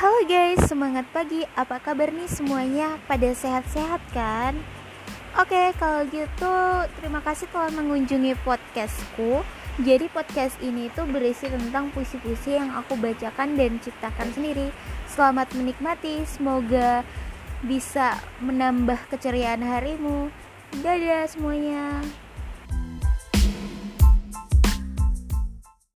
Halo guys, semangat pagi. Apa kabar nih semuanya? Pada sehat-sehat kan? Oke, kalau gitu terima kasih telah mengunjungi podcastku. Jadi podcast ini tuh berisi tentang puisi-puisi yang aku bacakan dan ciptakan sendiri. Selamat menikmati, semoga bisa menambah keceriaan harimu. Dadah semuanya.